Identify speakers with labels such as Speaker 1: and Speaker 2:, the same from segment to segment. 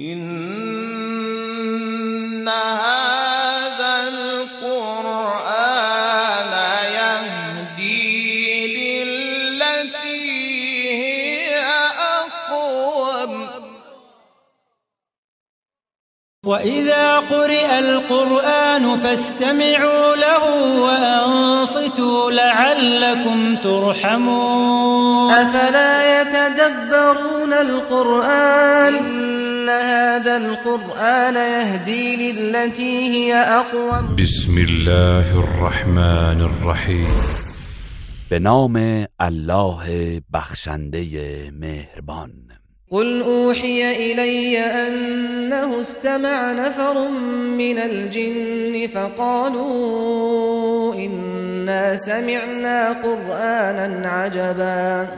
Speaker 1: إن هذا القرآن يهدي للتي هي أقوم.
Speaker 2: وإذا قرئ القرآن فاستمعوا له وأنصتوا لعلكم ترحمون.
Speaker 3: أفلا يتدبرون القرآن؟ هذا القرآن يهدي للتي هي أقوم
Speaker 4: بسم الله الرحمن الرحیم
Speaker 5: به نام الله بخشنده مهربان.
Speaker 3: قل أوحي إلي أنه استمع نفر من الجن فقالوا إنا سمعنا قرآنا عجبا.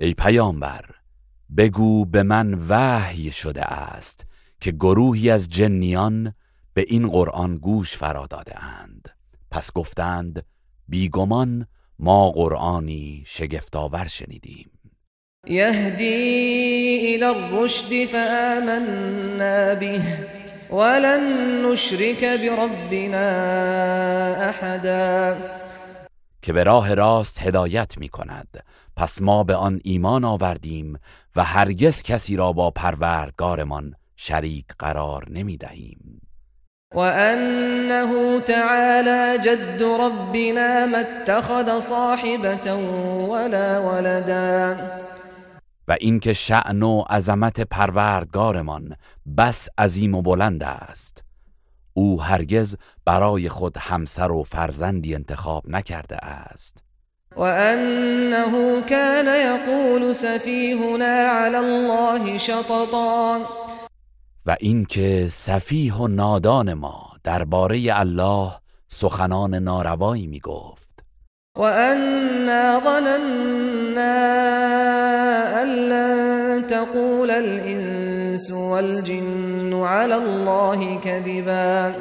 Speaker 5: ای پیامبر بگو به من وحی شده است که گروهی از جنیان به این قرآن گوش فرا داده اند. پس گفتند بیگمان ما قرآنی شگفتآور شنیدیم.
Speaker 3: يهدي إلى الرشد فآمنا به ولن نشرك بربنا أحدا
Speaker 5: که به راه راست هدایت می کند پس ما به آن ایمان آوردیم و هرگز کسی را با پروردگارمان شریک قرار نمی دهیم
Speaker 3: وأنه تعالى جد ربنا ما اتخذ صاحبة ولا ولدا.
Speaker 5: و اینکه شأن و عظمت پروردگارمان بس عظیم و بلند است. او هرگز برای خود همسر و فرزندی انتخاب نکرده است.
Speaker 3: وأنه كان يقول سفيهنا على الله شططا.
Speaker 5: و اینکه سفیه و نادان ما درباره الله سخنان ناروایی می گفت
Speaker 3: وأنا ظننا أن لن تقول الإنس والجن على الله كذبا.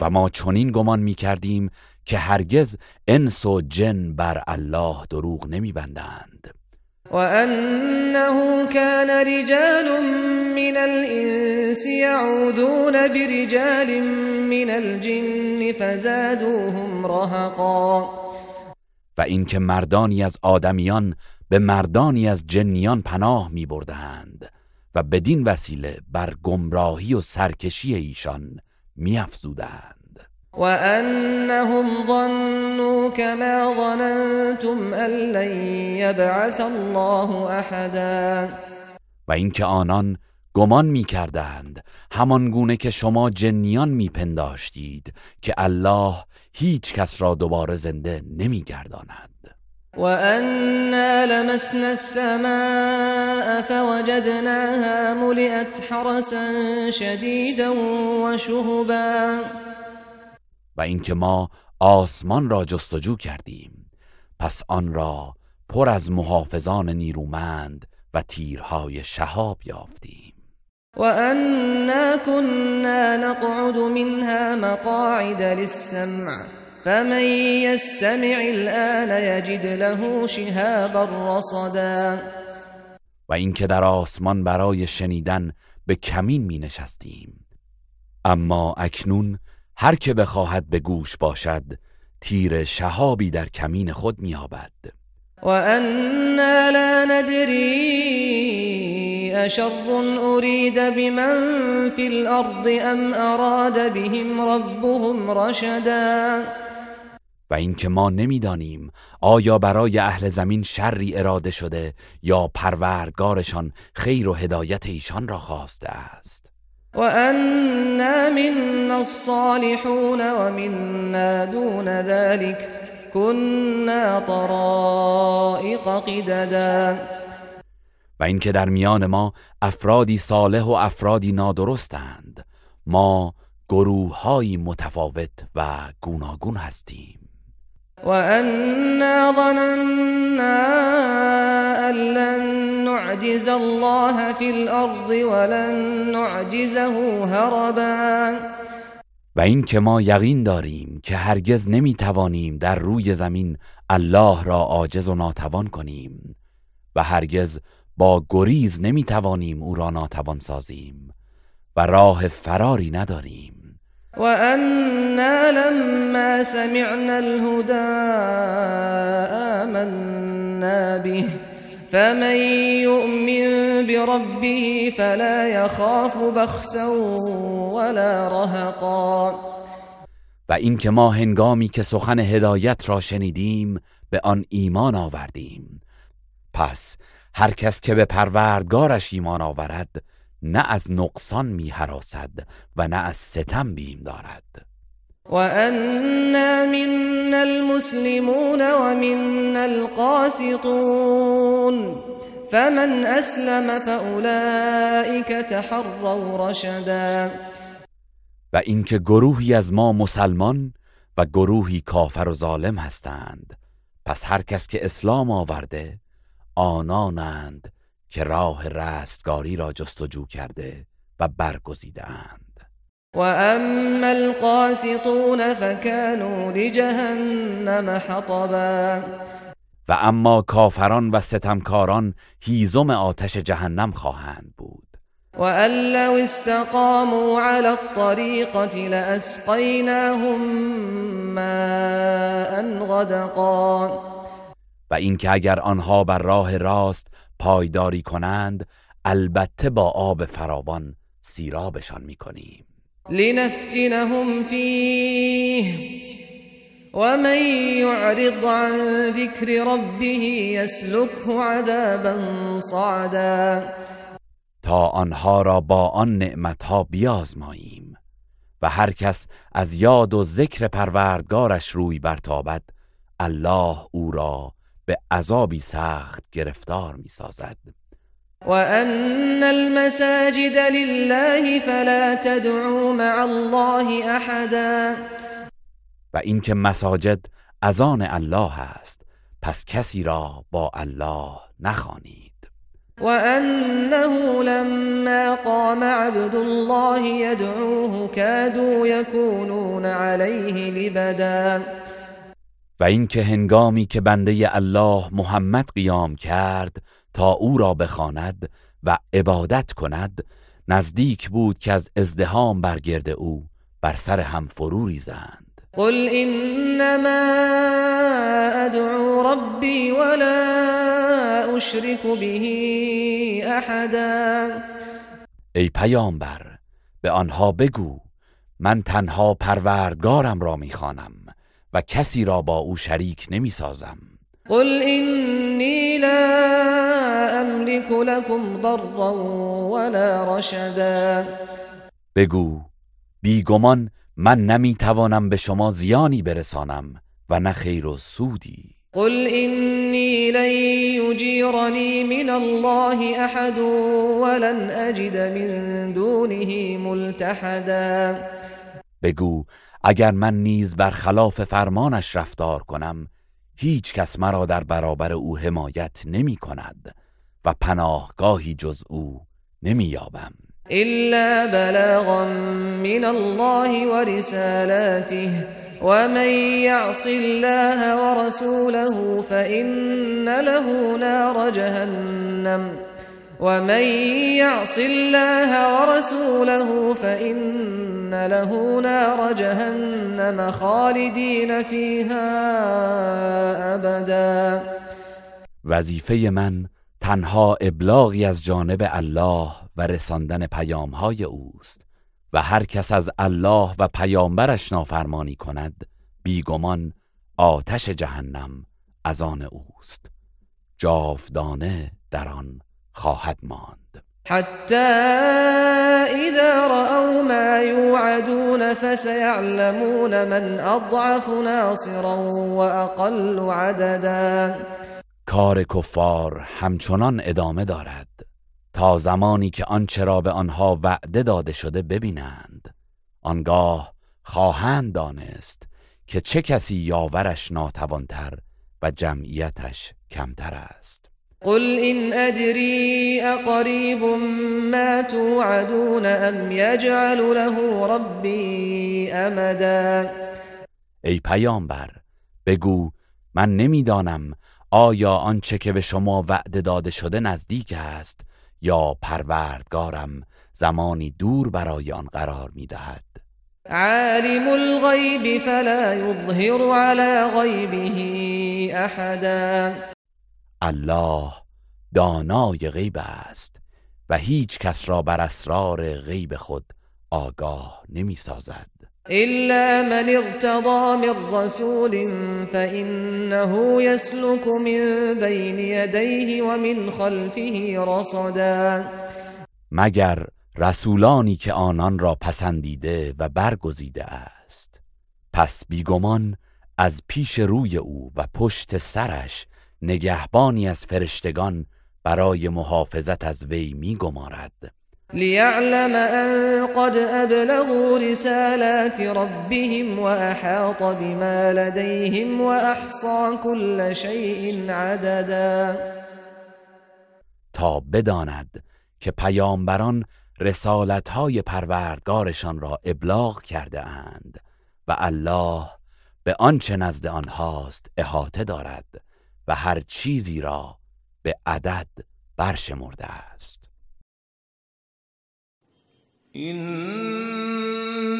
Speaker 5: و ما چنین گمان می کردیم که هرگز انس و جن بر الله دروغ نمی بندند
Speaker 3: وأنه كان رجال من الإنس يعوذون برجال من الجن فزادوهم رهقا.
Speaker 5: و اینکه مردانی از آدمیان به مردانی از جنیان پناه می بردند و بدین وسیله بر گمراهی و سرکشی ایشان می افزودند
Speaker 3: وأنهم ظنوا كما ظننتم أن لن يبعث الله أحدا.
Speaker 5: و اینکه آنان گمان می کردند همان گونه که شما جنیان می پنداشتید که الله هیچ کس را دوباره زنده نمی گرداند
Speaker 3: وأنا لمسنا السماء فوجدناها ملئت حرسا شديدا وشهبا.
Speaker 5: و اینکه ما آسمان را جستجو کردیم. پس آن را پر از محافظان نیرومند و تیرهای شهاب یافتیم.
Speaker 3: وأنا كنا نقعد منها مقاعد للسمع فمن يستمع الآن يجد له شهابا رصدا.
Speaker 5: و اینکه در آسمان برای شنیدن به کمین می نشستیم. اما اکنون هر که بخواهد به گوش باشد تیر شهابی در کمین خود میابد
Speaker 3: وأنا لا ندري أشر أريد بمن في الأرض أم أراد بهم ربهم رشدا.
Speaker 5: و اینکه ما نمی‌دانیم آیا برای اهل زمین شری اراده شده یا پروردگارشان خیر و هدایت ایشان را خواسته است؟
Speaker 3: وأنا منا الصالحون ومنا دون ذلك كنا طرائق قددا.
Speaker 5: و اینکه در میان ما افرادی صالح و افرادی نادرستند ما گروههایی متفاوت و گوناگون هستیم.
Speaker 3: وأنا ظننا أن لن نعجز الله في الأرض ولن نعجزه هربا.
Speaker 5: و این که ما یقین داریم که هرگز نمی‌توانیم در روی زمین الله را عاجز و ناتوان کنیم و هرگز با گریز نمی‌توانیم او را ناتوان سازیم و راه فراری نداریم.
Speaker 3: و انا لما سمعنا الهدى آمنا به. فمن يؤمن بربه فلا يخاف بخسا ولا رهقا.
Speaker 5: و اینکه ما هنگامی که سخن هدایت را شنیدیم به آن ایمان آوردیم. پس هر کس که به پروردگارش ایمان آورد نه از نقصان می حراسد و نه از ستم بیم دارد.
Speaker 3: و انا منا المسلمون و منا القاسطون. فمن اسلم فاولئك تحروا رشدا.
Speaker 5: و اینکه گروهی از ما مسلمان و گروهی کافر و ظالم هستند. پس هر کس که اسلام آورده آنانند که راه رستگاری را جستجو کرده و برگزیده اند
Speaker 3: و اما القاسطون فكانوا لجهنم حطبا.
Speaker 5: و اما کافران و ستمکاران هیزم آتش جهنم خواهند بود.
Speaker 3: وأن لو استقاموا على الطريقة لأسقيناهم ماء غدقا.
Speaker 5: و اینکه اگر آنها بر راه راست پایداری کنند البته با آب فراوان سیرابشان می‌کنیم.
Speaker 3: لنفتنهم فیه. ومن يعرض عن ذكر ربه يسلكه عذابا صعدا.
Speaker 5: تا آنها را با آن نعمتها بیازماییم و هر کس از یاد و ذکر پروردگارش روی برتابد الله او را به عذابی سخت گرفتار می سازد
Speaker 3: و ان المساجد لله فلا تدعوا مع الله احدا
Speaker 5: و اینکه مساجد از آن الله است. پس کسی را با الله نخوانید.
Speaker 3: وأنه لما قام عبد الله يدعوه كادوا يكونون عليه لبدا.
Speaker 5: و اینکه هنگامی که بنده الله محمد قیام کرد تا او را بخواند و عبادت کند نزدیک بود که از ازدهام برگرد او بر سر هم فرو ریزند.
Speaker 3: قل انما ادعو ربي ولا اشرك به احدا
Speaker 5: ای پیامبر به آنها بگو من تنها پروردگارم را می‌خوانم و کسی را با او شریک نمی‌سازم.
Speaker 3: قل اینی لا املك لكم ضرا ولا رشدا
Speaker 5: بگو بیگمان من نمی‌توانم به شما زیانی برسانم و نه خیر و سودی.
Speaker 3: قل اینی لن یجیرنی من الله احد ولن اجد من دونه ملتحدا.
Speaker 5: بگو اگر من نیز بر خلاف فرمانش رفتار کنم هیچ کس مرا در برابر او حمایت نمی کند و پناهگاهی جز او نمی یابم.
Speaker 3: إلا بلاغا من الله ورسالاته. ومن يعص الله ورسوله فإن له نار جهنم. ومن يعص الله ورسوله فإن له نار جهنم خالدين فيها أبدا.
Speaker 5: وظیفه من تنها ابلاغی از جانب الله و رساندن پیامهای اوست و هر کس از الله و پیامبرش نافرمانی کند بیگمان آتش جهنم از آن اوست. جاودانه در آن خواهد ماند.
Speaker 3: حتی اذا رأوا ما يوعدون فسيعلمون من اضعف ناصرا واقل عددا.
Speaker 5: کار کفار همچنان ادامه دارد. تا زمانی که آنچه را به آنها وعده داده شده ببینند. آنگاه خواهند دانست که چه کسی یاورش ناتوانتر و جمعیتش کمتر است.
Speaker 3: قل إن أدري أقريب ما توعدون ام يجعل له ربي امدا.
Speaker 5: ای پیامبر بگو من نمی‌دانم آیا آنچه که به شما وعده داده شده نزدیک است یا پروردگارم زمانی دور برای آن قرار می‌دهد؟
Speaker 3: عالم الغیب فلا یظهر على غیبه احدا.
Speaker 5: الله دانای غیب است و هیچ کس را بر اسرار غیب خود آگاه نمی سازد
Speaker 3: إلا من ارتضى من رسول فإنه يسلك من بين يديه ومن خلفه رصدا.
Speaker 5: مگر رسولانی که آنان را پسندیده و برگزیده است. پس بیگمان از پیش روی او و پشت سرش نگهبانی از فرشتگان برای محافظت از وی میگمارد.
Speaker 3: ليعلم أن قد أبلغوا رسالات ربهم وأحاط بما لديهم وأحصى كل شيء عددا.
Speaker 5: تا بداند که پیامبران رسالتهای پروردگارشان را ابلاغ کرده اند و الله به آنچه نزد آنهاست احاطه دارد و هر چیزی را به عدد برشمرده است.
Speaker 1: إنها